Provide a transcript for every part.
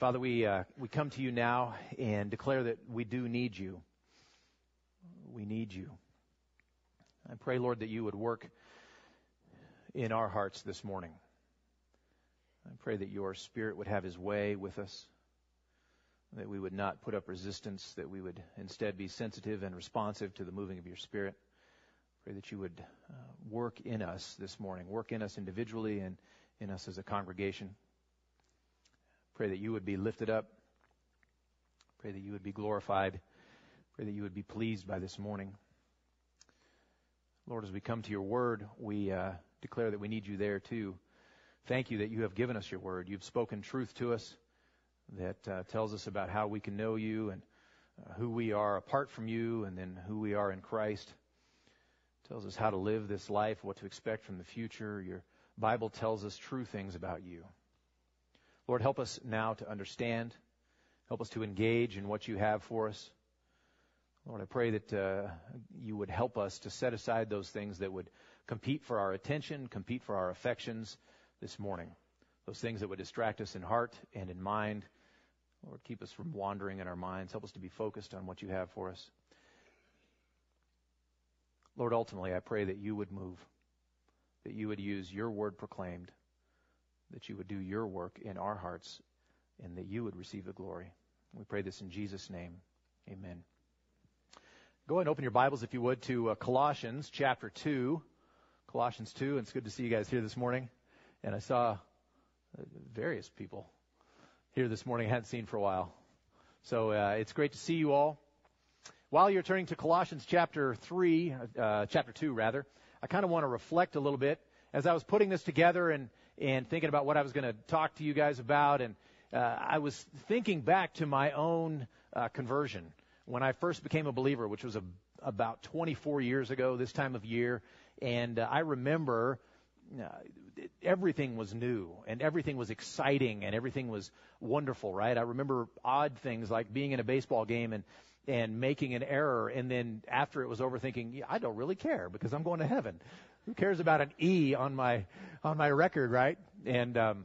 Father, we, uh, we come to you now and declare that we do need you. We need you. I pray, Lord, that you would work in our hearts this morning. I pray that your Spirit would have his way with us, that we would not put up resistance, that we would instead be sensitive and responsive to the moving of your Spirit. Pray that you would uh, work in us this morning, work in us individually and in us as a congregation. Pray that you would be lifted up. Pray that you would be glorified. Pray that you would be pleased by this morning. Lord, as we come to your word, we uh, declare that we need you there too. Thank you that you have given us your word. You've spoken truth to us that uh, tells us about how we can know you and uh, who we are apart from you and then who we are in Christ. tells us how to live this life, what to expect from the future. Your Bible tells us true things about you. Lord, help us now to understand. Help us to engage in what you have for us. Lord, I pray that uh, you would help us to set aside those things that would compete for our attention, compete for our affections this morning. Those things that would distract us in heart and in mind. Lord, keep us from wandering in our minds. Help us to be focused on what you have for us. Lord, ultimately, I pray that you would move, that you would use your word proclaimed that you would do your work in our hearts and that you would receive the glory. We pray this in Jesus' name. Amen. Go ahead and open your Bibles, if you would, to uh, Colossians chapter 2. Colossians 2, and it's good to see you guys here this morning. And I saw uh, various people here this morning I hadn't seen for a while. So uh, it's great to see you all. While you're turning to Colossians chapter 3, uh, chapter 2 rather, I kind of want to reflect a little bit as I was putting this together and and thinking about what I was going to talk to you guys about. And uh, I was thinking back to my own uh, conversion when I first became a believer, which was a, about 24 years ago this time of year. And uh, I remember uh, everything was new and everything was exciting and everything was wonderful, right? I remember odd things like being in a baseball game and and making an error and then after it was over thinking, yeah, I don't really care because I'm going to heaven. Who cares about an E on my on my record, right? And um,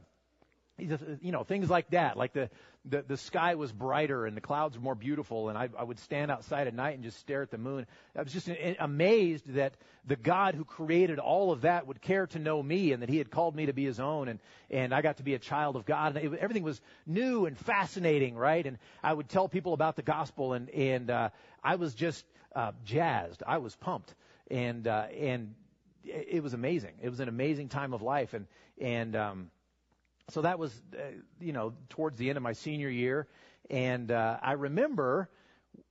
you know things like that. Like the, the the sky was brighter and the clouds were more beautiful, and I, I would stand outside at night and just stare at the moon. I was just amazed that the God who created all of that would care to know me, and that He had called me to be His own, and and I got to be a child of God, and it, everything was new and fascinating, right? And I would tell people about the gospel, and and uh, I was just uh, jazzed. I was pumped, and uh, and it was amazing. It was an amazing time of life, and and um, so that was uh, you know towards the end of my senior year, and uh, I remember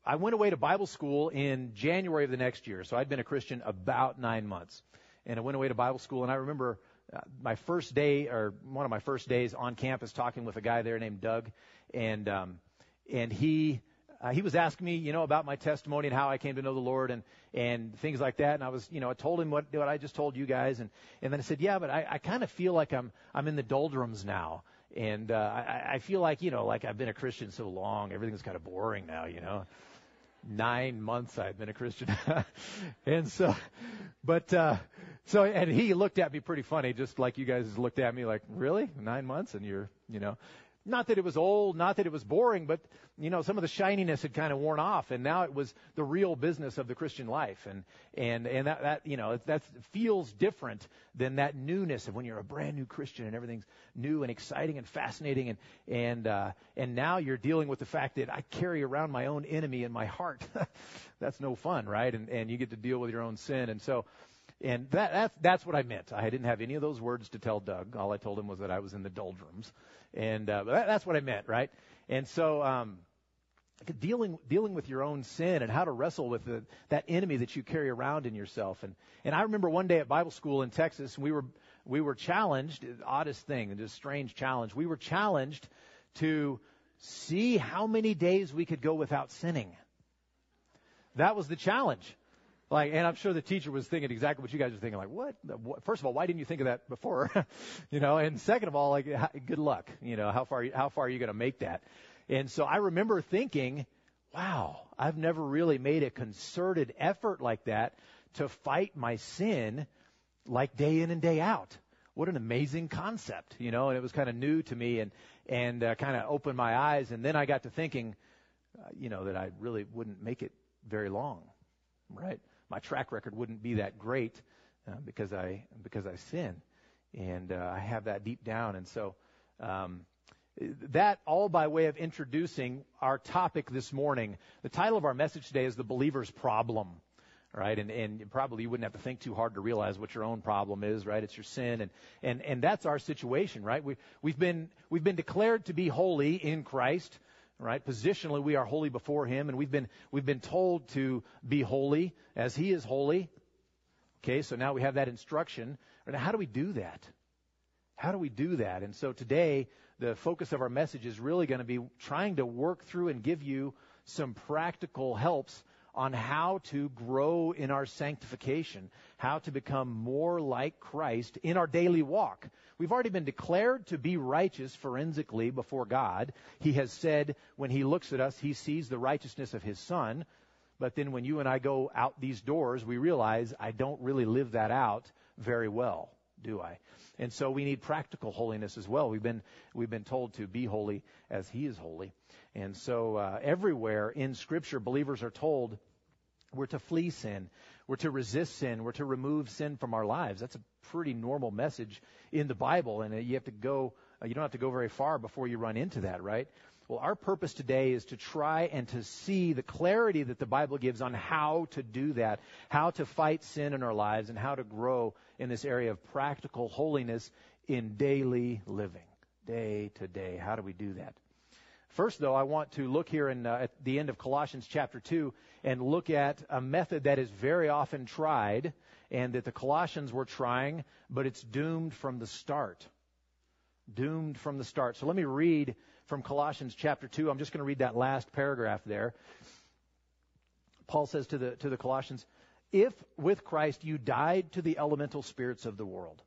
I went away to Bible school in January of the next year. So I'd been a Christian about nine months, and I went away to Bible school, and I remember. Uh, my first day, or one of my first days on campus, talking with a guy there named Doug, and um, and he uh, he was asking me, you know, about my testimony and how I came to know the Lord and and things like that. And I was, you know, I told him what what I just told you guys, and and then I said, yeah, but I, I kind of feel like I'm I'm in the doldrums now, and uh, I, I feel like you know, like I've been a Christian so long, everything's kind of boring now, you know. Nine months I've been a Christian, and so, but uh, so and he looked at me pretty funny, just like you guys looked at me, like really? Nine months, and you're, you know, not that it was old, not that it was boring, but you know, some of the shininess had kind of worn off, and now it was the real business of the Christian life, and and and that that you know that feels different than that newness of when you're a brand new Christian and everything's new and exciting and fascinating, and and uh, and now you're dealing with the fact that I carry around my own enemy in my heart. that's no fun, right? And and you get to deal with your own sin, and so. And that, that's, that's what I meant. I didn't have any of those words to tell Doug. All I told him was that I was in the doldrums. And uh, that, that's what I meant, right? And so, um, dealing dealing with your own sin and how to wrestle with the, that enemy that you carry around in yourself. And and I remember one day at Bible school in Texas, we were we were challenged, oddest thing, just strange challenge. We were challenged to see how many days we could go without sinning. That was the challenge. Like, and I'm sure the teacher was thinking exactly what you guys are thinking. Like, what? First of all, why didn't you think of that before? you know, and second of all, like, good luck. You know, how far how far are you going to make that? And so I remember thinking, wow, I've never really made a concerted effort like that to fight my sin like day in and day out. What an amazing concept, you know, and it was kind of new to me and, and uh, kind of opened my eyes. And then I got to thinking, uh, you know, that I really wouldn't make it very long, right? My track record wouldn't be that great uh, because I because I sin, and uh, I have that deep down. And so um, that all by way of introducing our topic this morning. The title of our message today is the believer's problem right? And, and probably you wouldn't have to think too hard to realize what your own problem is, right? It's your sin. And, and, and that's our situation, right? We, we've been, we've been declared to be holy in Christ, right? Positionally, we are holy before Him, and we've been, we've been told to be holy as He is holy. Okay, so now we have that instruction. And how do we do that? How do we do that? And so today, the focus of our message is really going to be trying to work through and give you some practical helps on how to grow in our sanctification, how to become more like Christ in our daily walk. We've already been declared to be righteous forensically before God. He has said when He looks at us, He sees the righteousness of His Son. But then when you and I go out these doors, we realize I don't really live that out very well, do I? And so we need practical holiness as well. We've been, we've been told to be holy as He is holy. And so uh, everywhere in Scripture, believers are told we're to flee sin, we're to resist sin, we're to remove sin from our lives. That's a pretty normal message in the Bible, and you have to go. You don't have to go very far before you run into that, right? Well, our purpose today is to try and to see the clarity that the Bible gives on how to do that, how to fight sin in our lives, and how to grow in this area of practical holiness in daily living, day to day. How do we do that? First, though, I want to look here in, uh, at the end of Colossians chapter 2 and look at a method that is very often tried and that the Colossians were trying, but it's doomed from the start. Doomed from the start. So let me read from Colossians chapter 2. I'm just going to read that last paragraph there. Paul says to the, to the Colossians, If with Christ you died to the elemental spirits of the world,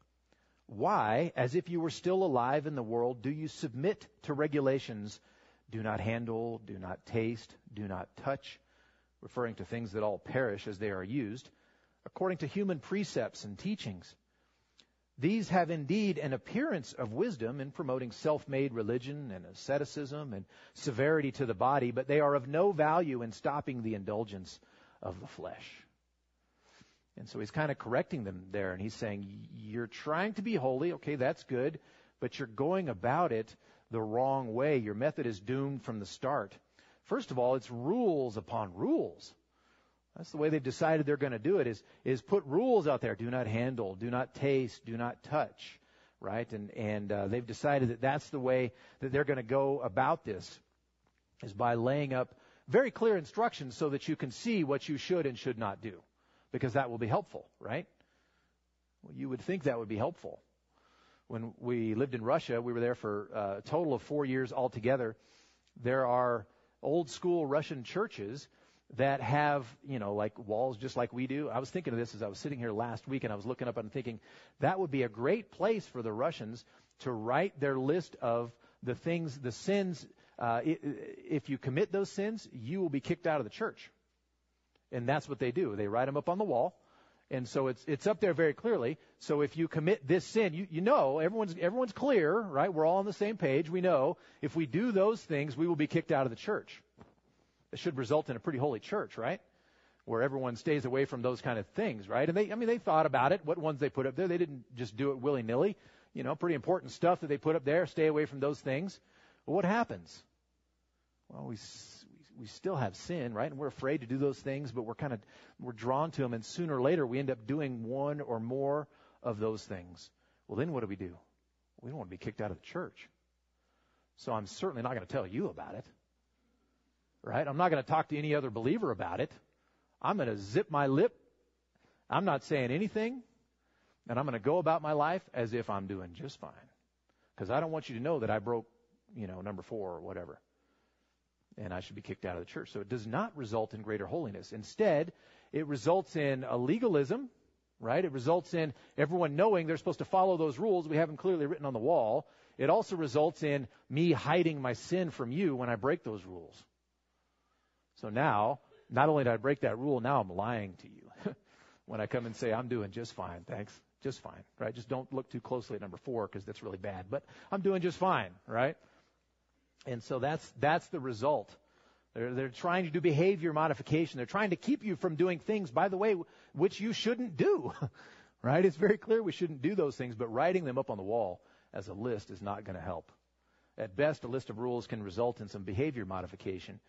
why, as if you were still alive in the world, do you submit to regulations do not handle, do not taste, do not touch, referring to things that all perish as they are used, according to human precepts and teachings. These have indeed an appearance of wisdom in promoting self-made religion and asceticism and severity to the body, but they are of no value in stopping the indulgence of the flesh. And so he's kind of correcting them there, and he's saying, You're trying to be holy, okay, that's good, but you're going about it the wrong way. Your method is doomed from the start. First of all, it's rules upon rules. That's the way they've decided they're going to do it is, is put rules out there. Do not handle, do not taste, do not touch, right? And, and uh, they've decided that that's the way that they're going to go about this is by laying up very clear instructions so that you can see what you should and should not do because that will be helpful, right? Well, you would think that would be helpful when we lived in Russia, we were there for uh, a total of four years altogether. There are old school Russian churches that have, you know, like walls just like we do. I was thinking of this as I was sitting here last week and I was looking up and thinking that would be a great place for the Russians to write their list of the things, the sins. Uh, if you commit those sins, you will be kicked out of the church. And that's what they do. They write them up on the wall and so it's, it's up there very clearly. So if you commit this sin, you, you know, everyone's, everyone's clear, right? We're all on the same page. We know if we do those things, we will be kicked out of the church. It should result in a pretty holy church, right? Where everyone stays away from those kind of things, right? And they, I mean, they thought about it, what ones they put up there. They didn't just do it willy nilly. You know, pretty important stuff that they put up there. Stay away from those things. Well, what happens? Well, we we still have sin, right? And we're afraid to do those things, but we're kind of we're drawn to them, and sooner or later we end up doing one or more of those things. Well, then what do we do? We don't want to be kicked out of the church. So I'm certainly not going to tell you about it. Right? I'm not going to talk to any other believer about it. I'm going to zip my lip. I'm not saying anything. And I'm going to go about my life as if I'm doing just fine. Because I don't want you to know that I broke, you know, number four or whatever and I should be kicked out of the church. So it does not result in greater holiness. Instead, it results in a legalism, right? It results in everyone knowing they're supposed to follow those rules. We have them clearly written on the wall. It also results in me hiding my sin from you when I break those rules. So now, not only did I break that rule, now I'm lying to you when I come and say, I'm doing just fine, thanks. Just fine, right? Just don't look too closely at number four because that's really bad. But I'm doing just fine, right? And so that's, that's the result. They're, they're trying to do behavior modification. They're trying to keep you from doing things, by the way, which you shouldn't do. right? It's very clear we shouldn't do those things, but writing them up on the wall as a list is not going to help. At best, a list of rules can result in some behavior modification,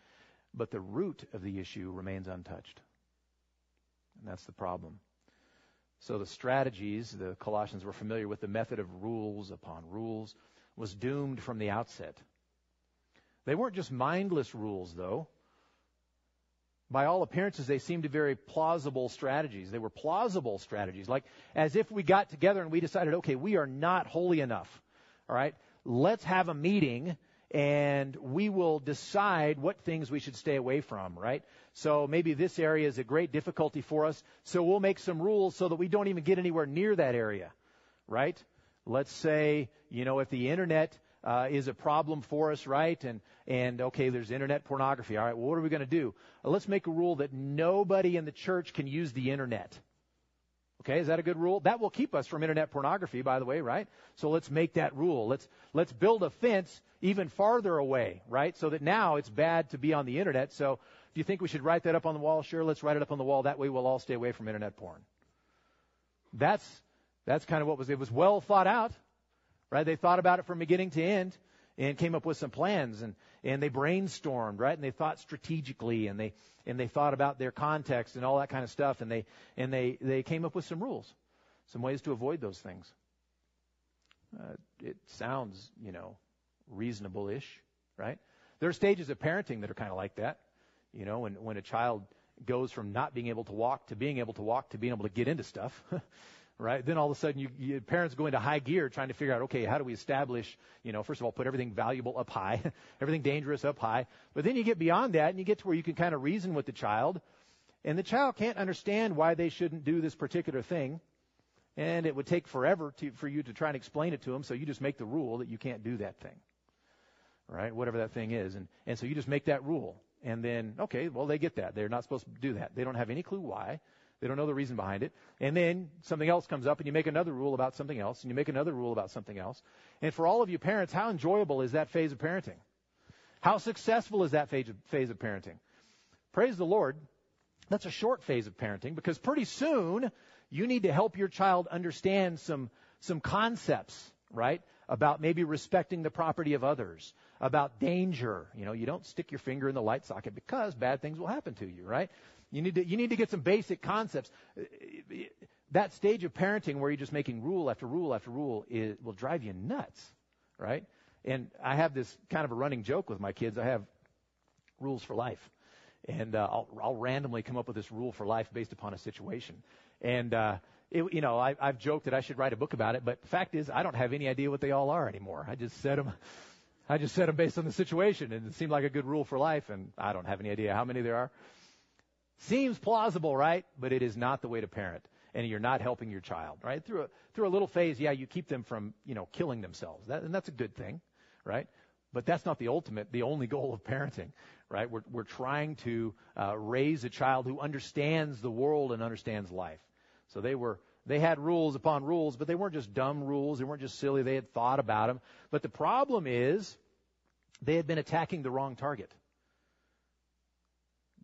but the root of the issue remains untouched. And that's the problem. So the strategies, the Colossians were familiar with the method of rules upon rules, was doomed from the outset. They weren't just mindless rules, though. By all appearances, they seemed to very plausible strategies. They were plausible strategies, like as if we got together and we decided, okay, we are not holy enough. All right, let's have a meeting and we will decide what things we should stay away from, right? So maybe this area is a great difficulty for us, so we'll make some rules so that we don't even get anywhere near that area, right? Let's say, you know, if the internet uh, is a problem for us, right? And and okay, there's internet pornography. All right, well, what are we going to do? Let's make a rule that nobody in the church can use the internet. Okay, is that a good rule? That will keep us from internet pornography, by the way, right? So let's make that rule. Let's let's build a fence even farther away, right? So that now it's bad to be on the internet. So do you think we should write that up on the wall? Sure, let's write it up on the wall. That way we'll all stay away from internet porn. That's that's kind of what was it was well thought out, right? They thought about it from beginning to end and came up with some plans and, and they brainstormed, right? And they thought strategically and they, and they thought about their context and all that kind of stuff and they, and they, they came up with some rules, some ways to avoid those things. Uh, it sounds, you know, reasonable-ish, right? There are stages of parenting that are kind of like that. You know, when, when a child goes from not being able to walk to being able to walk to being able to get into stuff. right? Then all of a sudden, you, you, parents go into high gear trying to figure out, okay, how do we establish, you know, first of all, put everything valuable up high, everything dangerous up high. But then you get beyond that and you get to where you can kind of reason with the child, and the child can't understand why they shouldn't do this particular thing, and it would take forever to, for you to try and explain it to them. So you just make the rule that you can't do that thing, right? Whatever that thing is, and and so you just make that rule, and then okay, well they get that they're not supposed to do that. They don't have any clue why. They don't know the reason behind it. And then something else comes up and you make another rule about something else and you make another rule about something else. And for all of you parents, how enjoyable is that phase of parenting? How successful is that phase of, phase of parenting? Praise the Lord. That's a short phase of parenting because pretty soon you need to help your child understand some, some concepts, right? About maybe respecting the property of others, about danger. You know, you don't stick your finger in the light socket because bad things will happen to you, right? You need to, you need to get some basic concepts. That stage of parenting where you're just making rule after rule after rule is, will drive you nuts, right? And I have this kind of a running joke with my kids. I have rules for life. And uh, I'll, I'll randomly come up with this rule for life based upon a situation. And, uh, it, you know, I, I've joked that I should write a book about it, but the fact is, I don't have any idea what they all are anymore. I just set them, I just set them based on the situation, and it seemed like a good rule for life, and I don't have any idea how many there are. Seems plausible, right? But it is not the way to parent. And you're not helping your child, right? Through a, through a little phase, yeah, you keep them from, you know, killing themselves. That, and that's a good thing, right? But that's not the ultimate, the only goal of parenting, right? We're, we're trying to uh, raise a child who understands the world and understands life. So they were, they had rules upon rules, but they weren't just dumb rules. They weren't just silly. They had thought about them. But the problem is, they had been attacking the wrong target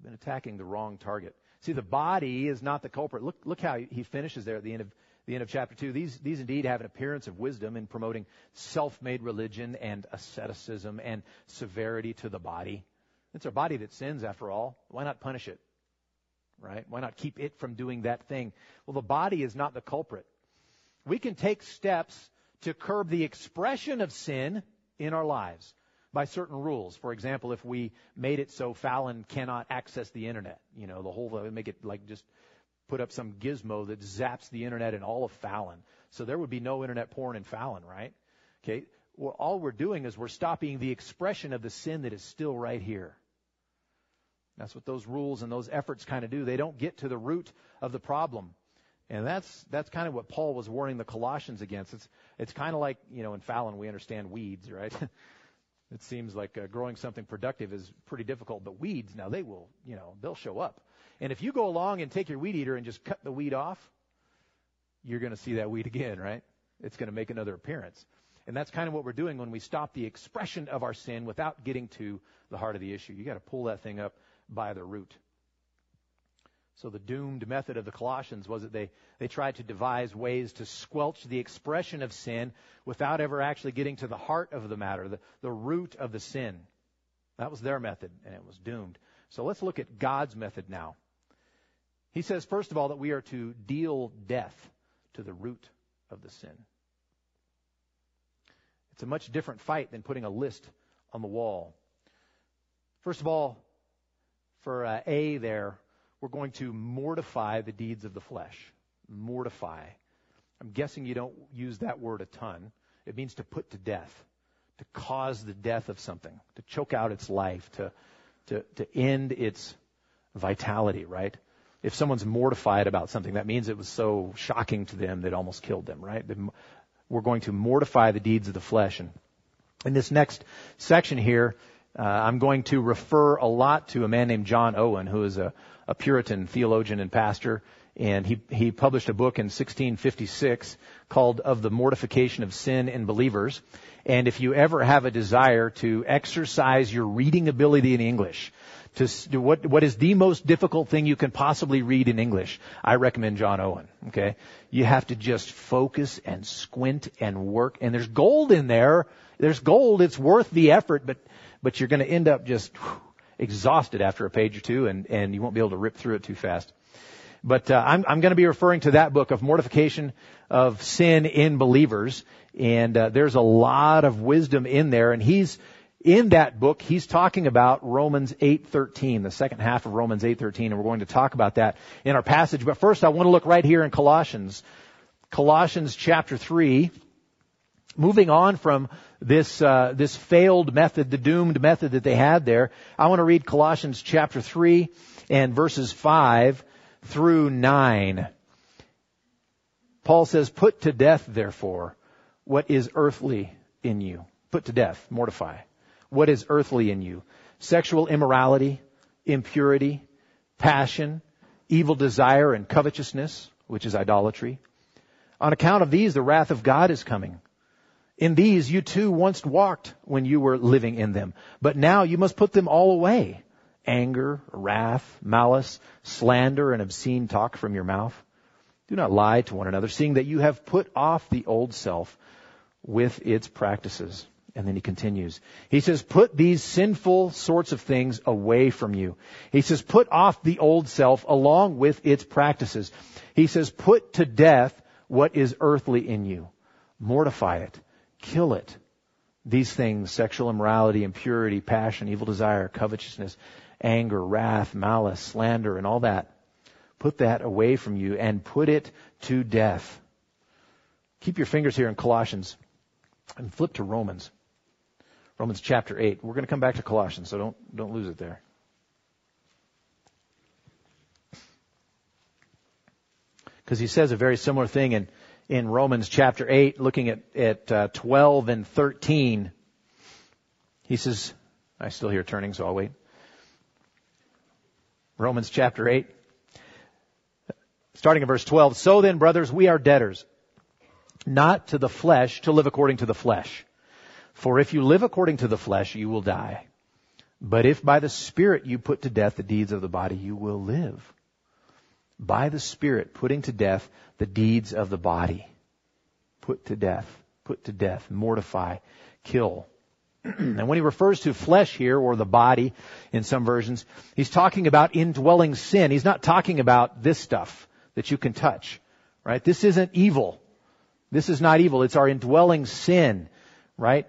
been attacking the wrong target. See, the body is not the culprit. Look, look how he finishes there at the end of the end of chapter two. These, these indeed have an appearance of wisdom in promoting self-made religion and asceticism and severity to the body. It's our body that sins, after all. Why not punish it? Right? Why not keep it from doing that thing? Well, the body is not the culprit. We can take steps to curb the expression of sin in our lives by certain rules. For example, if we made it so Fallon cannot access the internet, you know, the whole, make it like just put up some gizmo that zaps the internet in all of Fallon. So there would be no internet porn in Fallon, right? Okay. Well, all we're doing is we're stopping the expression of the sin that is still right here. That's what those rules and those efforts kind of do. They don't get to the root of the problem. And that's that's kind of what Paul was warning the Colossians against. It's it's kind of like you know in Fallon we understand weeds, right? It seems like uh, growing something productive is pretty difficult, but weeds, now they will, you know, they'll show up. And if you go along and take your weed eater and just cut the weed off, you're going to see that weed again, right? It's going to make another appearance. And that's kind of what we're doing when we stop the expression of our sin without getting to the heart of the issue. You got to pull that thing up by the root. So the doomed method of the Colossians was that they, they tried to devise ways to squelch the expression of sin without ever actually getting to the heart of the matter, the, the root of the sin. That was their method, and it was doomed. So let's look at God's method now. He says, first of all, that we are to deal death to the root of the sin. It's a much different fight than putting a list on the wall. First of all, for uh, A there, we're going to mortify the deeds of the flesh. Mortify. I'm guessing you don't use that word a ton. It means to put to death, to cause the death of something, to choke out its life, to, to, to end its vitality, right? If someone's mortified about something, that means it was so shocking to them that it almost killed them, right? We're going to mortify the deeds of the flesh. And in this next section here, uh, I'm going to refer a lot to a man named John Owen, who is a, a Puritan theologian and pastor, and he, he published a book in 1656 called Of the Mortification of Sin in Believers. And if you ever have a desire to exercise your reading ability in English, to what, what is the most difficult thing you can possibly read in English, I recommend John Owen. Okay, you have to just focus and squint and work, and there's gold in there. There's gold. It's worth the effort, but but you're going to end up just whew, exhausted after a page or two, and and you won't be able to rip through it too fast. But uh, I'm I'm going to be referring to that book of mortification of sin in believers, and uh, there's a lot of wisdom in there, and he's in that book, he's talking about Romans 8:13, the second half of Romans 8:13, and we're going to talk about that in our passage. But first, I want to look right here in Colossians, Colossians chapter 3. Moving on from this uh, this failed method, the doomed method that they had there, I want to read Colossians chapter 3 and verses 5 through 9. Paul says, "Put to death, therefore, what is earthly in you. Put to death, mortify." what is earthly in you sexual immorality, impurity, passion, evil desire, and covetousness, which is idolatry. On account of these, the wrath of God is coming. In these you too once walked when you were living in them, but now you must put them all away. Anger, wrath, malice, slander, and obscene talk from your mouth. Do not lie to one another, seeing that you have put off the old self with its practices and then he continues. He says, put these sinful sorts of things away from you. He says, put off the old self along with its practices. He says, put to death what is earthly in you. Mortify it. Kill it. These things, sexual immorality, impurity, passion, evil desire, covetousness, anger, wrath, malice, slander, and all that. Put that away from you and put it to death. Keep your fingers here in Colossians and flip to Romans. Romans chapter 8. We're going to come back to Colossians, so don't, don't lose it there. Because he says a very similar thing in, in Romans chapter 8, looking at, at uh, 12 and 13. He says, I still hear turning, so I'll wait. Romans chapter 8, starting in verse 12. So then, brothers, we are debtors, not to the flesh, to live according to the flesh. For if you live according to the flesh, you will die. But if by the Spirit you put to death the deeds of the body, you will live. By the Spirit, putting to death the deeds of the body. Put to death. Put to death. Mortify. Kill. and when he refers to flesh here, or the body in some versions, he's talking about indwelling sin. He's not talking about this stuff that you can touch. Right? This isn't evil. This is not evil. It's our indwelling sin. Right?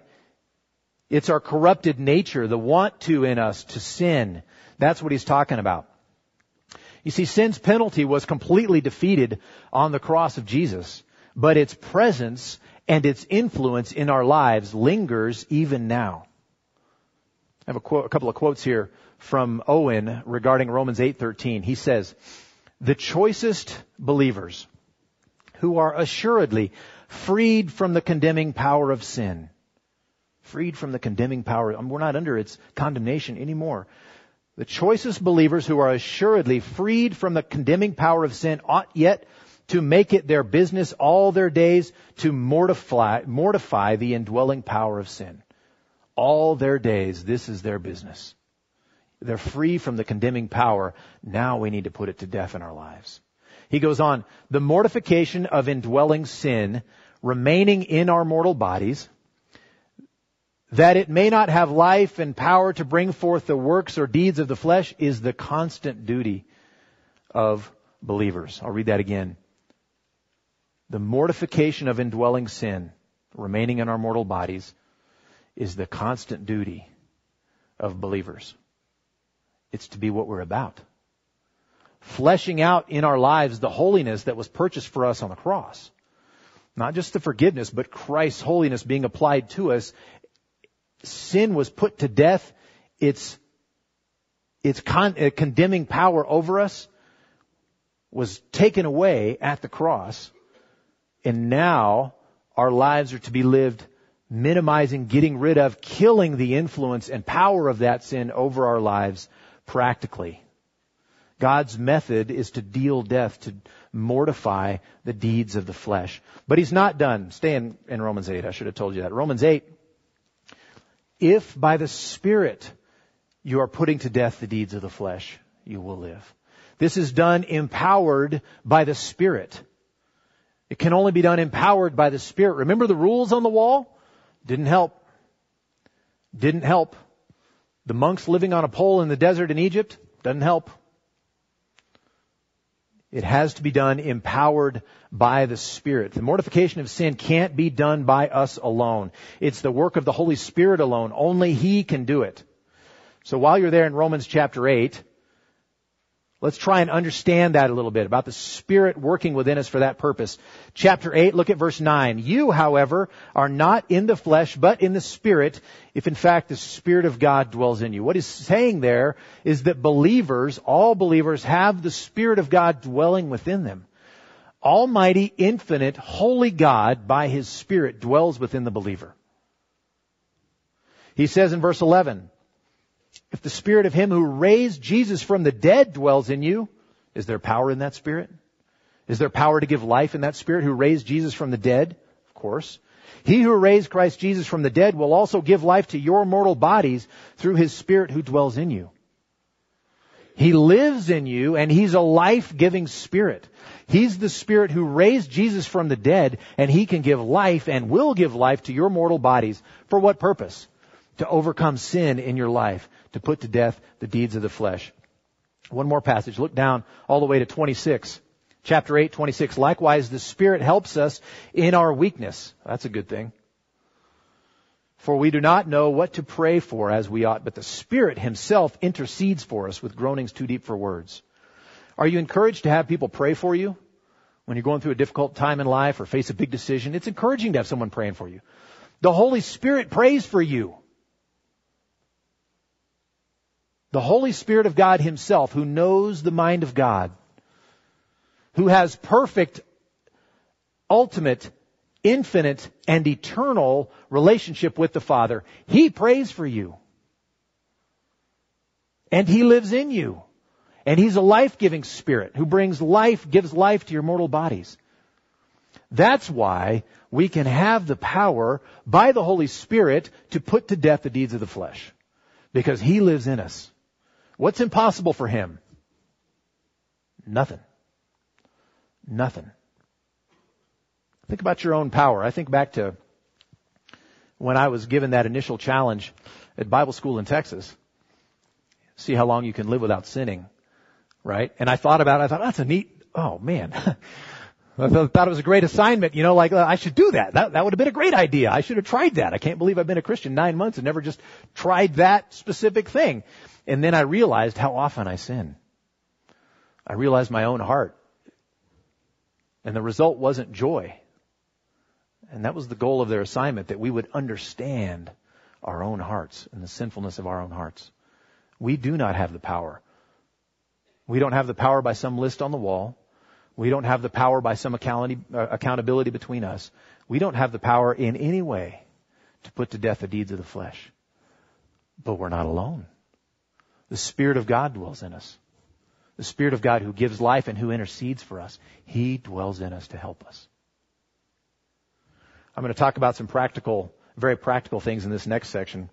It's our corrupted nature, the want to in us to sin. That's what he's talking about. You see, sin's penalty was completely defeated on the cross of Jesus, but its presence and its influence in our lives lingers even now. I have a, quote, a couple of quotes here from Owen regarding Romans 8:13. He says, "The choicest believers who are assuredly freed from the condemning power of sin freed from the condemning power. Um, we're not under its condemnation anymore. The choicest believers who are assuredly freed from the condemning power of sin ought yet to make it their business all their days to mortify, mortify the indwelling power of sin. All their days, this is their business. They're free from the condemning power. Now we need to put it to death in our lives. He goes on, the mortification of indwelling sin remaining in our mortal bodies, that it may not have life and power to bring forth the works or deeds of the flesh is the constant duty of believers. I'll read that again. The mortification of indwelling sin remaining in our mortal bodies is the constant duty of believers. It's to be what we're about. Fleshing out in our lives the holiness that was purchased for us on the cross. Not just the forgiveness, but Christ's holiness being applied to us. Sin was put to death. Its, its con- uh, condemning power over us was taken away at the cross. And now our lives are to be lived minimizing, getting rid of, killing the influence and power of that sin over our lives practically. God's method is to deal death, to mortify the deeds of the flesh. But he's not done. Stay in, in Romans 8. I should have told you that. Romans 8. If by the Spirit you are putting to death the deeds of the flesh, you will live. This is done empowered by the Spirit. It can only be done empowered by the Spirit. Remember the rules on the wall? Didn't help. Didn't help. The monks living on a pole in the desert in Egypt doesn't help. It has to be done empowered by the Spirit. The mortification of sin can't be done by us alone. It's the work of the Holy Spirit alone. Only He can do it. So while you're there in Romans chapter 8, Let's try and understand that a little bit about the Spirit working within us for that purpose. Chapter 8, look at verse 9. You, however, are not in the flesh, but in the Spirit, if in fact the Spirit of God dwells in you. What he's saying there is that believers, all believers, have the Spirit of God dwelling within them. Almighty, infinite, holy God, by His Spirit, dwells within the believer. He says in verse 11, if the spirit of him who raised Jesus from the dead dwells in you, is there power in that spirit? Is there power to give life in that spirit who raised Jesus from the dead? Of course. He who raised Christ Jesus from the dead will also give life to your mortal bodies through his spirit who dwells in you. He lives in you and he's a life-giving spirit. He's the spirit who raised Jesus from the dead and he can give life and will give life to your mortal bodies. For what purpose? To overcome sin in your life to put to death the deeds of the flesh. One more passage. Look down all the way to 26. Chapter 8, 26. Likewise, the Spirit helps us in our weakness. That's a good thing. For we do not know what to pray for as we ought, but the Spirit Himself intercedes for us with groanings too deep for words. Are you encouraged to have people pray for you when you're going through a difficult time in life or face a big decision? It's encouraging to have someone praying for you. The Holy Spirit prays for you. The Holy Spirit of God Himself, who knows the mind of God, who has perfect, ultimate, infinite, and eternal relationship with the Father, He prays for you. And He lives in you. And He's a life-giving Spirit who brings life, gives life to your mortal bodies. That's why we can have the power by the Holy Spirit to put to death the deeds of the flesh. Because He lives in us. What's impossible for him? Nothing. Nothing. Think about your own power. I think back to when I was given that initial challenge at Bible school in Texas. See how long you can live without sinning. Right? And I thought about it. I thought, that's a neat, oh man. I thought it was a great assignment, you know, like uh, I should do that. That that would have been a great idea. I should have tried that. I can't believe I've been a Christian nine months and never just tried that specific thing. And then I realized how often I sin. I realized my own heart. And the result wasn't joy. And that was the goal of their assignment, that we would understand our own hearts and the sinfulness of our own hearts. We do not have the power. We don't have the power by some list on the wall. We don't have the power by some uh, accountability between us. We don't have the power in any way to put to death the deeds of the flesh. But we're not alone. The Spirit of God dwells in us. the Spirit of God who gives life and who intercedes for us. He dwells in us to help us. I'm going to talk about some practical, very practical things in this next section.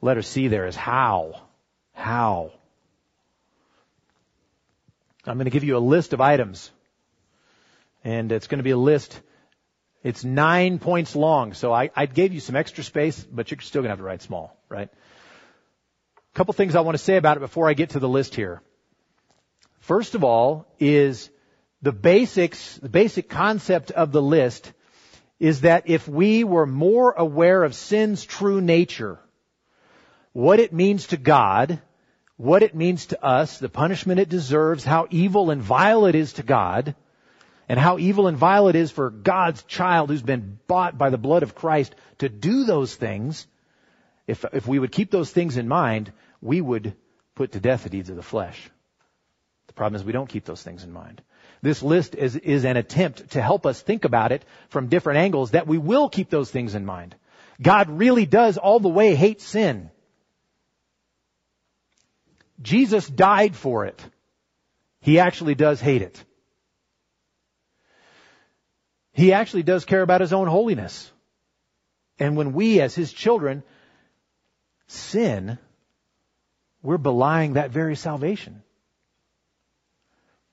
Letter C there is how. How. I'm going to give you a list of items. And it's going to be a list. It's nine points long. So I, I gave you some extra space, but you're still going to have to write small, right? A couple things I want to say about it before I get to the list here. First of all is the basics, the basic concept of the list is that if we were more aware of sin's true nature, what it means to God, what it means to us, the punishment it deserves, how evil and vile it is to God, and how evil and vile it is for God's child who's been bought by the blood of Christ to do those things, if, if we would keep those things in mind, we would put to death the deeds of the flesh. The problem is we don't keep those things in mind. This list is, is an attempt to help us think about it from different angles that we will keep those things in mind. God really does all the way hate sin. Jesus died for it. He actually does hate it. He actually does care about his own holiness. And when we as his children sin, we're belying that very salvation.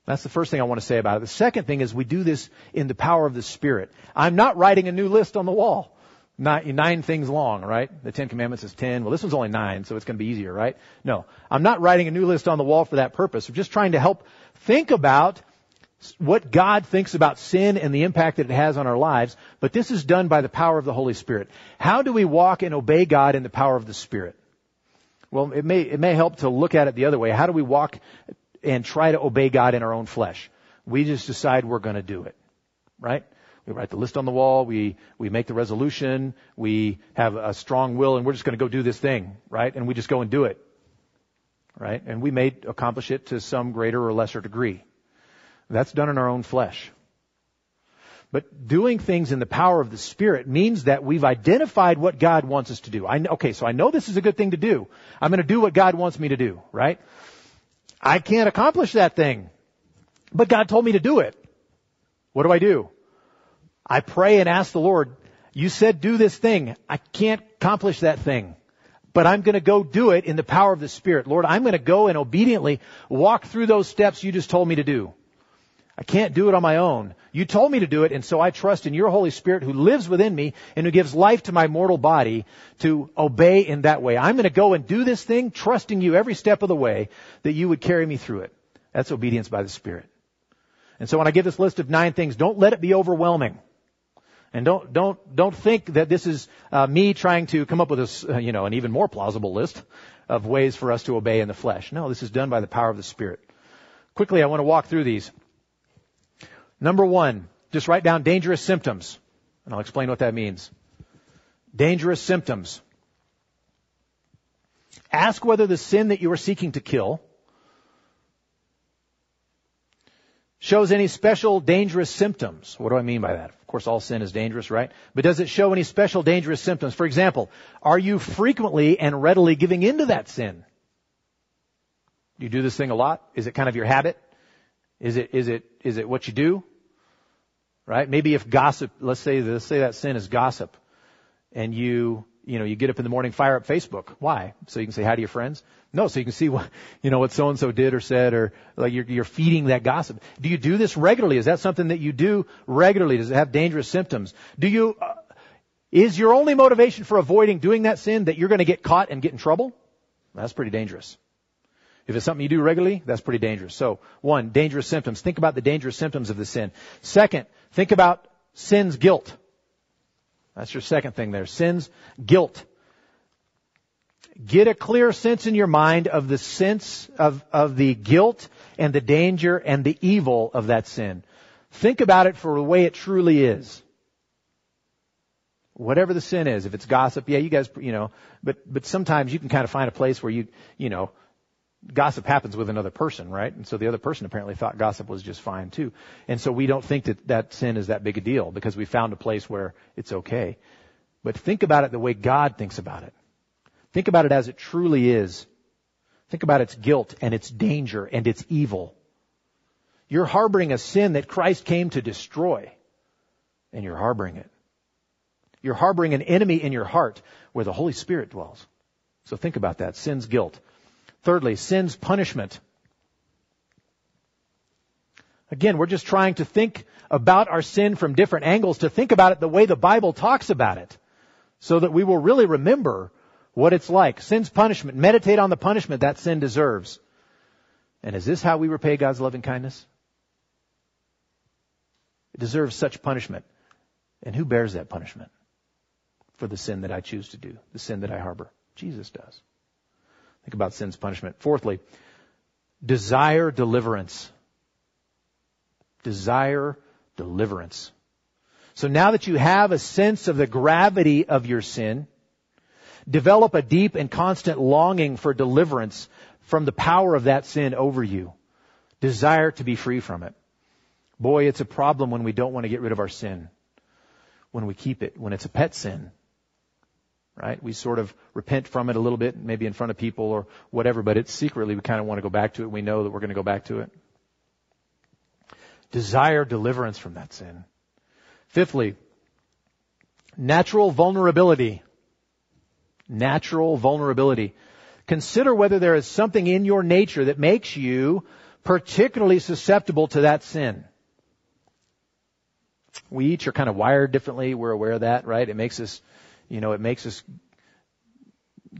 That's the first thing I want to say about it. The second thing is we do this in the power of the Spirit. I'm not writing a new list on the wall. Nine, nine things long, right? The Ten Commandments is ten. Well, this one's only nine, so it's going to be easier, right? No. I'm not writing a new list on the wall for that purpose. I'm just trying to help think about what God thinks about sin and the impact that it has on our lives, but this is done by the power of the Holy Spirit. How do we walk and obey God in the power of the Spirit? Well, it may, it may help to look at it the other way. How do we walk and try to obey God in our own flesh. We just decide we're going to do it, right? We write the list on the wall. We, we make the resolution. We have a strong will and we're just going to go do this thing, right? And we just go and do it, right? And we may accomplish it to some greater or lesser degree. That's done in our own flesh. But doing things in the power of the Spirit means that we've identified what God wants us to do. I, okay, so I know this is a good thing to do. I'm going to do what God wants me to do, right? I can't accomplish that thing. But God told me to do it. What do I do? I pray and ask the Lord, you said do this thing. I can't accomplish that thing. But I'm gonna go do it in the power of the Spirit. Lord, I'm gonna go and obediently walk through those steps you just told me to do. I can't do it on my own. You told me to do it, and so I trust in your Holy Spirit who lives within me and who gives life to my mortal body to obey in that way. I'm going to go and do this thing, trusting you every step of the way that you would carry me through it. That's obedience by the Spirit. And so when I give this list of nine things, don't let it be overwhelming. And don't, don't, don't think that this is uh, me trying to come up with a, uh, you know, an even more plausible list of ways for us to obey in the flesh. No, this is done by the power of the Spirit. Quickly, I want to walk through these. Number one, just write down dangerous symptoms, and I'll explain what that means. Dangerous symptoms. Ask whether the sin that you are seeking to kill shows any special dangerous symptoms. What do I mean by that? Of course, all sin is dangerous, right? But does it show any special dangerous symptoms? For example, are you frequently and readily giving into that sin? Do you do this thing a lot? Is it kind of your habit? Is it, is it, is it what you do? Right? Maybe if gossip, let's say, let's say that sin is gossip and you, you know, you get up in the morning, fire up Facebook. Why? So you can say hi to your friends? No, so you can see what, you know, what so and so did or said or like you're, you're feeding that gossip. Do you do this regularly? Is that something that you do regularly? Does it have dangerous symptoms? Do you, uh, is your only motivation for avoiding doing that sin that you're going to get caught and get in trouble? That's pretty dangerous. If it's something you do regularly, that's pretty dangerous. So, one, dangerous symptoms. Think about the dangerous symptoms of the sin. Second, think about sin's guilt. That's your second thing there. Sin's guilt. Get a clear sense in your mind of the sense of, of the guilt and the danger and the evil of that sin. Think about it for the way it truly is. Whatever the sin is, if it's gossip, yeah, you guys, you know, but, but sometimes you can kind of find a place where you, you know, gossip happens with another person, right? And so the other person apparently thought gossip was just fine too. And so we don't think that that sin is that big a deal because we found a place where it's okay. But think about it the way God thinks about it. Think about it as it truly is. Think about its guilt and its danger and its evil. You're harboring a sin that Christ came to destroy, and you're harboring it. You're harboring an enemy in your heart where the Holy Spirit dwells. So think about that. Sin's guilt. Thirdly, sin's punishment. Again, we're just trying to think about our sin from different angles, to think about it the way the Bible talks about it, so that we will really remember what it's like. Sin's punishment. Meditate on the punishment that sin deserves. And is this how we repay God's loving kindness? It deserves such punishment. And who bears that punishment for the sin that I choose to do, the sin that I harbor? Jesus does. Think about sin's punishment. Fourthly, desire deliverance. Desire deliverance. So now that you have a sense of the gravity of your sin, develop a deep and constant longing for deliverance from the power of that sin over you. Desire to be free from it. Boy, it's a problem when we don't want to get rid of our sin. When we keep it, when it's a pet sin. Right? We sort of repent from it a little bit, maybe in front of people or whatever, but it's secretly we kind of want to go back to it. We know that we're going to go back to it desire deliverance from that sin. Fifthly, natural vulnerability. Natural vulnerability. Consider whether there is something in your nature that makes you particularly susceptible to that sin. We each are kind of wired differently. We're aware of that, right? It makes us, you know, it makes us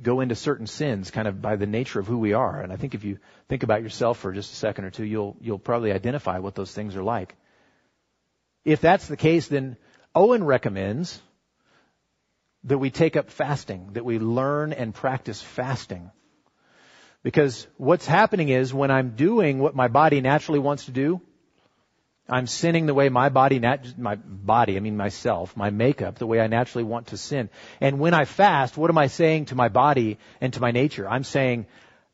go into certain sins kind of by the nature of who we are. And I think if you think about yourself for just a second or two, you'll, you'll probably identify what those things are like. If that's the case, then Owen recommends that we take up fasting, that we learn and practice fasting. Because what's happening is when I'm doing what my body naturally wants to do, I'm sinning the way my body, my body, I mean myself, my makeup, the way I naturally want to sin. And when I fast, what am I saying to my body and to my nature? I'm saying,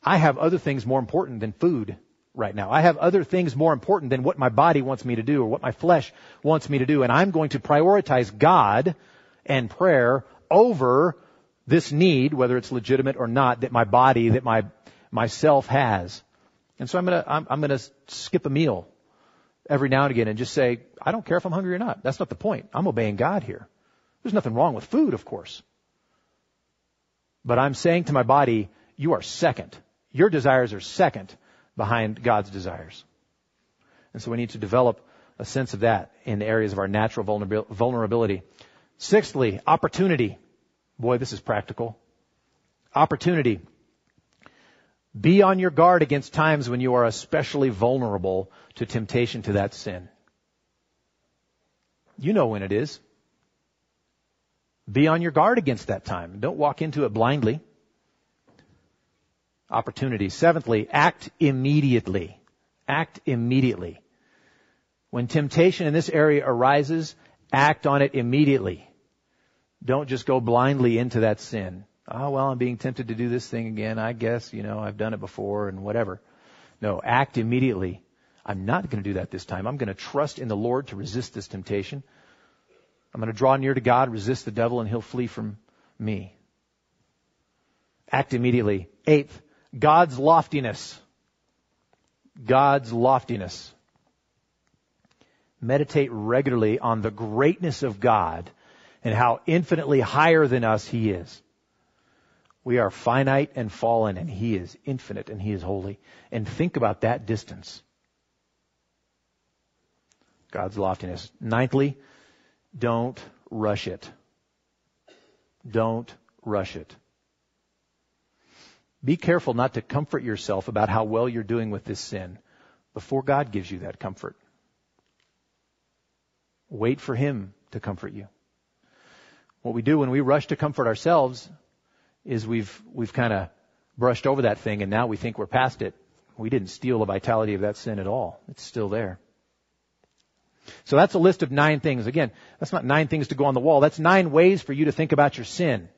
I have other things more important than food right now. I have other things more important than what my body wants me to do or what my flesh wants me to do. And I'm going to prioritize God and prayer over this need, whether it's legitimate or not, that my body, that my, myself has. And so I'm gonna, I'm, I'm gonna skip a meal every now and again and just say, I don't care if I'm hungry or not. That's not the point. I'm obeying God here. There's nothing wrong with food, of course. But I'm saying to my body, you are second. Your desires are second behind God's desires. And so we need to develop a sense of that in the areas of our natural vulnerability. Sixthly, opportunity. Boy, this is practical. Opportunity. Be on your guard against times when you are especially vulnerable to temptation to that sin. You know when it is. Be on your guard against that time. Don't walk into it blindly. Opportunity. Seventhly, act immediately. Act immediately. When temptation in this area arises, act on it immediately. Don't just go blindly into that sin oh, well, I'm being tempted to do this thing again. I guess, you know, I've done it before and whatever. No, act immediately. I'm not going to do that this time. I'm going to trust in the Lord to resist this temptation. I'm going to draw near to God, resist the devil, and he'll flee from me. Act immediately. Eighth, God's loftiness. God's loftiness. Meditate regularly on the greatness of God and how infinitely higher than us He is. We are finite and fallen, and He is infinite and He is holy. And think about that distance. God's loftiness. Ninthly, don't rush it. Don't rush it. Be careful not to comfort yourself about how well you're doing with this sin before God gives you that comfort. Wait for Him to comfort you. What we do when we rush to comfort ourselves is we've, we've kind of brushed over that thing and now we think we're past it. We didn't steal the vitality of that sin at all. It's still there. So that's a list of nine things. Again, that's not nine things to go on the wall. That's nine ways for you to think about your sin.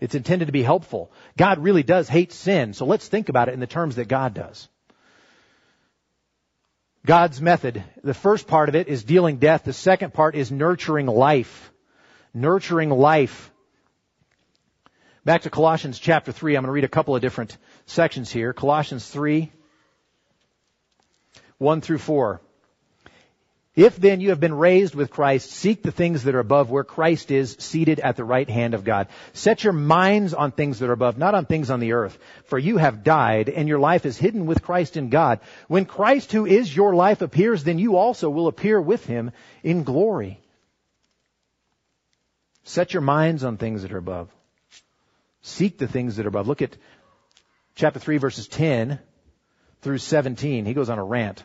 It's intended to be helpful. God really does hate sin, so let's think about it in the terms that God does. God's method. The first part of it is dealing death. The second part is nurturing life. Nurturing life. Back to Colossians chapter 3. I'm going to read a couple of different sections here. Colossians 3, 1 through 4. If then you have been raised with Christ, seek the things that are above where Christ is seated at the right hand of God. Set your minds on things that are above, not on things on the earth. For you have died and your life is hidden with Christ in God. When Christ who is your life appears, then you also will appear with him in glory. Set your minds on things that are above. Seek the things that are above. Look at chapter 3 verses 10 through 17. He goes on a rant.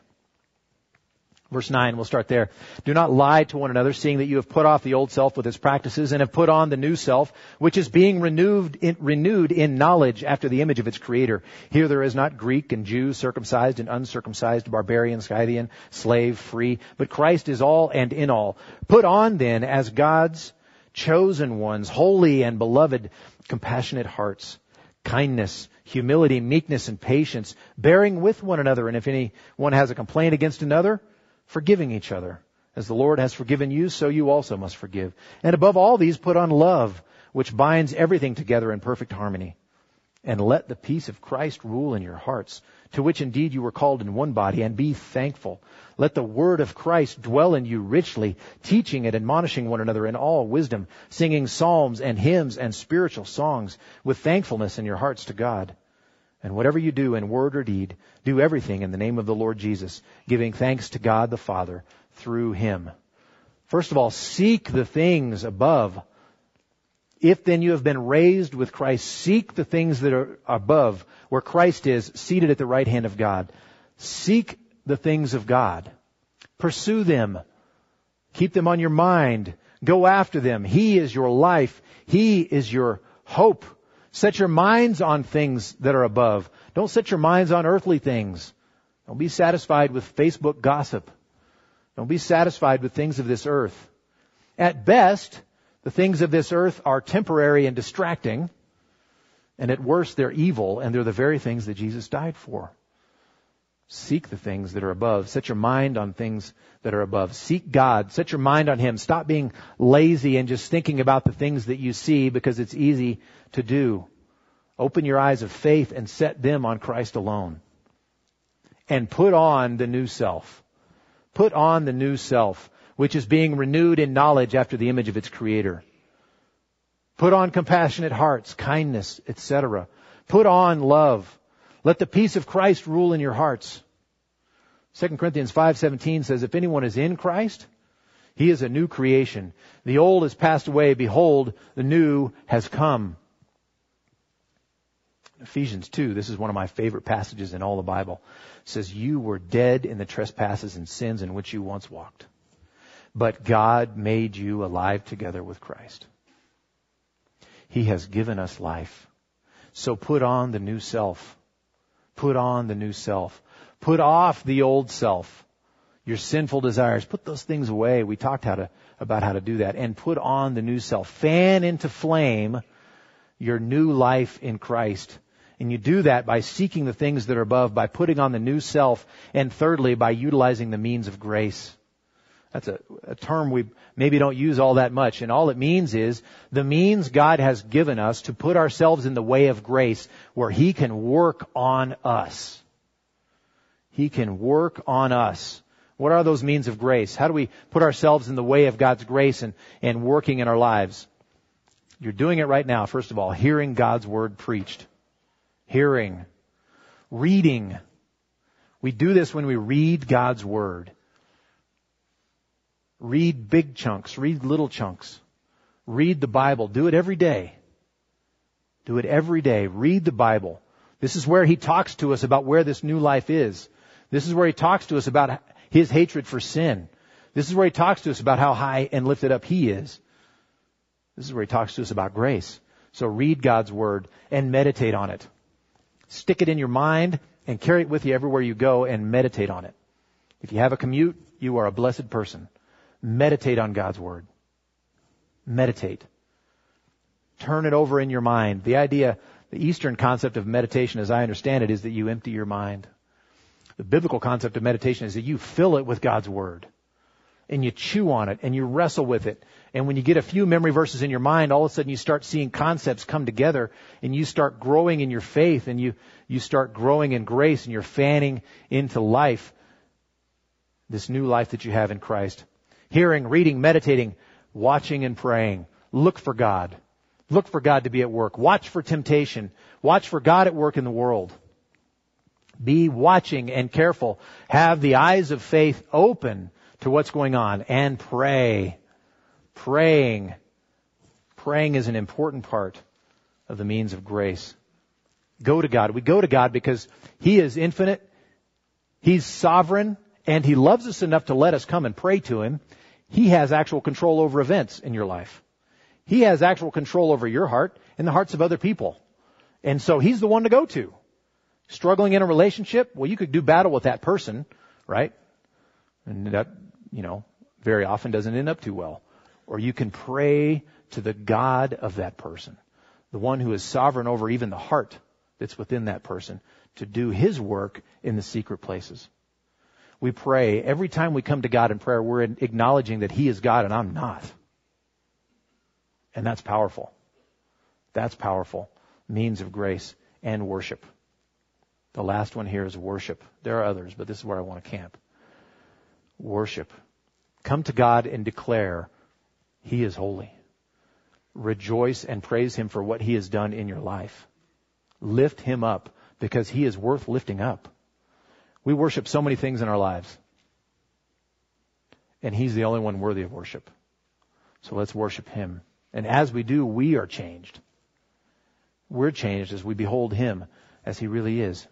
Verse 9, we'll start there. Do not lie to one another, seeing that you have put off the old self with its practices and have put on the new self, which is being renewed in, renewed in knowledge after the image of its creator. Here there is not Greek and Jew, circumcised and uncircumcised, barbarian, Scythian, slave, free, but Christ is all and in all. Put on then as God's chosen ones, holy and beloved, compassionate hearts, kindness, humility, meekness, and patience, bearing with one another, and if anyone has a complaint against another, forgiving each other. As the Lord has forgiven you, so you also must forgive. And above all these, put on love, which binds everything together in perfect harmony. And let the peace of Christ rule in your hearts, to which indeed you were called in one body, and be thankful. Let the word of Christ dwell in you richly, teaching and admonishing one another in all wisdom, singing psalms and hymns and spiritual songs with thankfulness in your hearts to God. And whatever you do in word or deed, do everything in the name of the Lord Jesus, giving thanks to God the Father through Him. First of all, seek the things above. If then you have been raised with Christ, seek the things that are above, where Christ is, seated at the right hand of God. Seek the things of God. Pursue them. Keep them on your mind. Go after them. He is your life. He is your hope. Set your minds on things that are above. Don't set your minds on earthly things. Don't be satisfied with Facebook gossip. Don't be satisfied with things of this earth. At best, the things of this earth are temporary and distracting. And at worst, they're evil and they're the very things that Jesus died for. Seek the things that are above. Set your mind on things that are above. Seek God. Set your mind on Him. Stop being lazy and just thinking about the things that you see because it's easy to do. Open your eyes of faith and set them on Christ alone. And put on the new self. Put on the new self, which is being renewed in knowledge after the image of its creator. Put on compassionate hearts, kindness, etc. Put on love. Let the peace of Christ rule in your hearts. 2 Corinthians 5:17 says if anyone is in Christ, he is a new creation. The old has passed away, behold, the new has come. Ephesians 2, this is one of my favorite passages in all the Bible. Says, You were dead in the trespasses and sins in which you once walked. But God made you alive together with Christ. He has given us life. So put on the new self. Put on the new self. Put off the old self. Your sinful desires. Put those things away. We talked how to, about how to do that. And put on the new self. Fan into flame your new life in Christ. And you do that by seeking the things that are above, by putting on the new self, and thirdly, by utilizing the means of grace. That's a, a, term we maybe don't use all that much. And all it means is the means God has given us to put ourselves in the way of grace where He can work on us. He can work on us. What are those means of grace? How do we put ourselves in the way of God's grace and, and working in our lives? You're doing it right now, first of all, hearing God's Word preached. Hearing. Reading. We do this when we read God's Word. Read big chunks. Read little chunks. Read the Bible. Do it every day. Do it every day. Read the Bible. This is where he talks to us about where this new life is. This is where he talks to us about his hatred for sin. This is where he talks to us about how high and lifted up he is. This is where he talks to us about grace. So read God's word and meditate on it. Stick it in your mind and carry it with you everywhere you go and meditate on it. If you have a commute, you are a blessed person. Meditate on God's Word. Meditate. Turn it over in your mind. The idea, the Eastern concept of meditation, as I understand it, is that you empty your mind. The biblical concept of meditation is that you fill it with God's Word. and you chew on it and you wrestle with it. And when you get a few memory verses in your mind, all of a sudden you start seeing concepts come together and you start growing in your faith and you, you start growing in grace and you're fanning into life, this new life that you have in Christ. Hearing, reading, meditating, watching and praying. Look for God. Look for God to be at work. Watch for temptation. Watch for God at work in the world. Be watching and careful. Have the eyes of faith open to what's going on and pray. Praying. Praying is an important part of the means of grace. Go to God. We go to God because He is infinite. He's sovereign and He loves us enough to let us come and pray to Him. He has actual control over events in your life. He has actual control over your heart and the hearts of other people. And so He's the one to go to. Struggling in a relationship? Well, you could do battle with that person, right? And that, you know, very often doesn't end up too well. Or you can pray to the God of that person, the one who is sovereign over even the heart that's within that person, to do His work in the secret places. We pray, every time we come to God in prayer, we're acknowledging that He is God and I'm not. And that's powerful. That's powerful. Means of grace and worship. The last one here is worship. There are others, but this is where I want to camp. Worship. Come to God and declare, He is holy. Rejoice and praise Him for what He has done in your life. Lift Him up because He is worth lifting up. We worship so many things in our lives. And He's the only one worthy of worship. So let's worship Him. And as we do, we are changed. We're changed as we behold Him as He really is.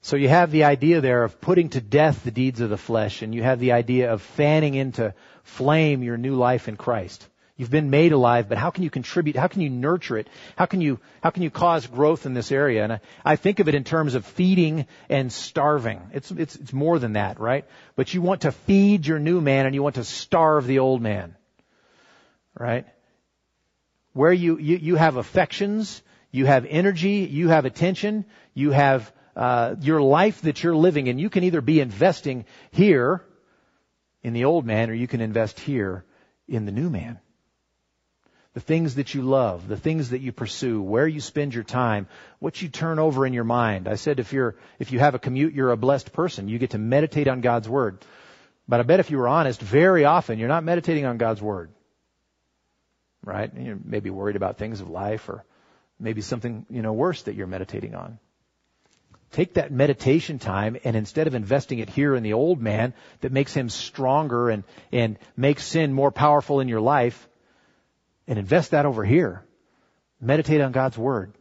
So you have the idea there of putting to death the deeds of the flesh, and you have the idea of fanning into flame your new life in Christ. You've been made alive, but how can you contribute? How can you nurture it? How can you, how can you cause growth in this area? And I, I think of it in terms of feeding and starving. It's, it's, it's more than that, right? But you want to feed your new man and you want to starve the old man. Right? Where you, you, you have affections, you have energy, you have attention, you have uh, your life that you're living, and you can either be investing here in the old man, or you can invest here in the new man. The things that you love, the things that you pursue, where you spend your time, what you turn over in your mind. I said if you're, if you have a commute, you're a blessed person. You get to meditate on God's Word. But I bet if you were honest, very often you're not meditating on God's Word. Right? You're maybe worried about things of life or maybe something, you know, worse that you're meditating on. Take that meditation time and instead of investing it here in the old man that makes him stronger and, and makes sin more powerful in your life, and invest that over here. Meditate on God's Word.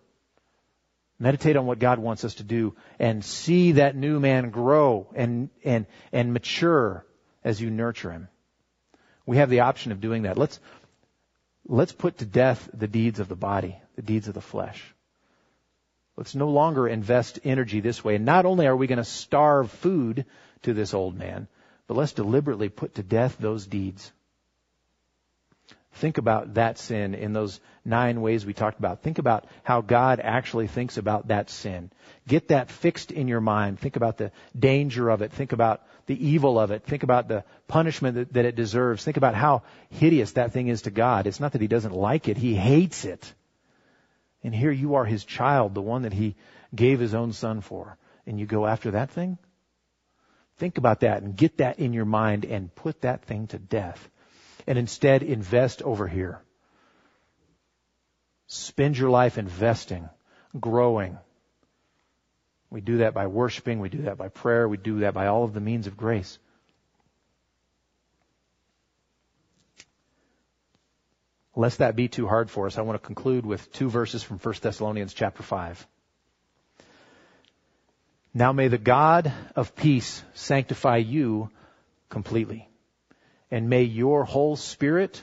Meditate on what God wants us to do and see that new man grow and, and, and mature as you nurture him. We have the option of doing that. Let's, let's put to death the deeds of the body, the deeds of the flesh. Let's no longer invest energy this way. And not only are we going to starve food to this old man, but let's deliberately put to death those deeds. Think about that sin in those nine ways we talked about. Think about how God actually thinks about that sin. Get that fixed in your mind. Think about the danger of it. Think about the evil of it. Think about the punishment that, that it deserves. Think about how hideous that thing is to God. It's not that He doesn't like it. He hates it. And here you are his child, the one that he gave his own son for. And you go after that thing? Think about that and get that in your mind and put that thing to death. And instead invest over here. Spend your life investing, growing. We do that by worshiping, we do that by prayer, we do that by all of the means of grace. Lest that be too hard for us, I want to conclude with two verses from 1 Thessalonians chapter 5. Now may the God of peace sanctify you completely. And may your whole spirit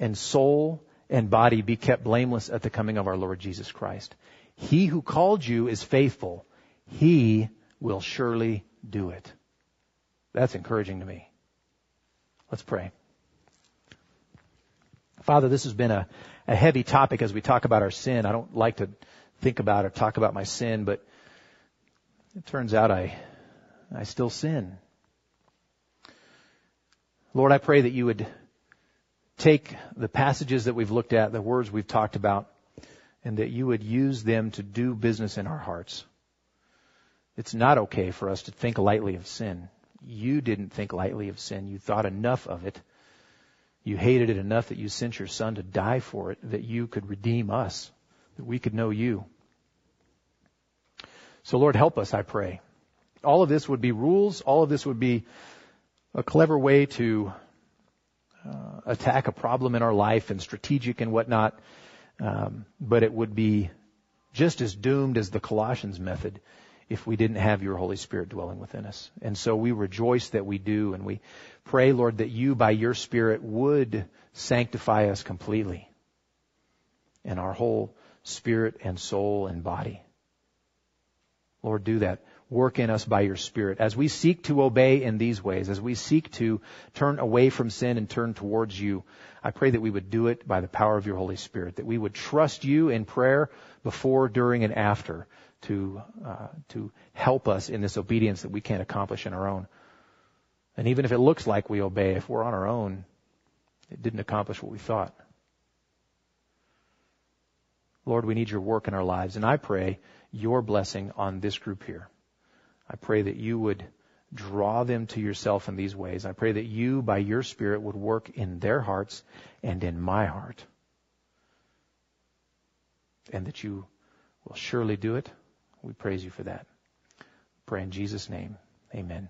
and soul and body be kept blameless at the coming of our Lord Jesus Christ. He who called you is faithful. He will surely do it. That's encouraging to me. Let's pray. Father, this has been a, a heavy topic as we talk about our sin. I don't like to think about or talk about my sin, but it turns out I, I still sin. Lord, I pray that you would take the passages that we've looked at, the words we've talked about, and that you would use them to do business in our hearts. It's not okay for us to think lightly of sin. You didn't think lightly of sin. You thought enough of it. You hated it enough that you sent your son to die for it, that you could redeem us, that we could know you. So Lord, help us, I pray. All of this would be rules. All of this would be a clever way to uh, attack a problem in our life and strategic and whatnot. Um, but it would be just as doomed as the Colossians method if we didn't have your Holy Spirit dwelling within us. And so we rejoice that we do and we pray, Lord, that you by your Spirit would sanctify us completely in our whole spirit and soul and body. Lord, do that. Work in us by your Spirit. As we seek to obey in these ways, as we seek to turn away from sin and turn towards you, I pray that we would do it by the power of your Holy Spirit, that we would trust you in prayer before, during, and after to, uh, to help us in this obedience that we can't accomplish on our own. And even if it looks like we obey, if we're on our own, it didn't accomplish what we thought. Lord, we need your work in our lives, and I pray your blessing on this group here. I pray that you would draw them to yourself in these ways. I pray that you, by your Spirit, would work in their hearts and in my heart. And that you will surely do it. We praise you for that. Pray in Jesus' name. Amen.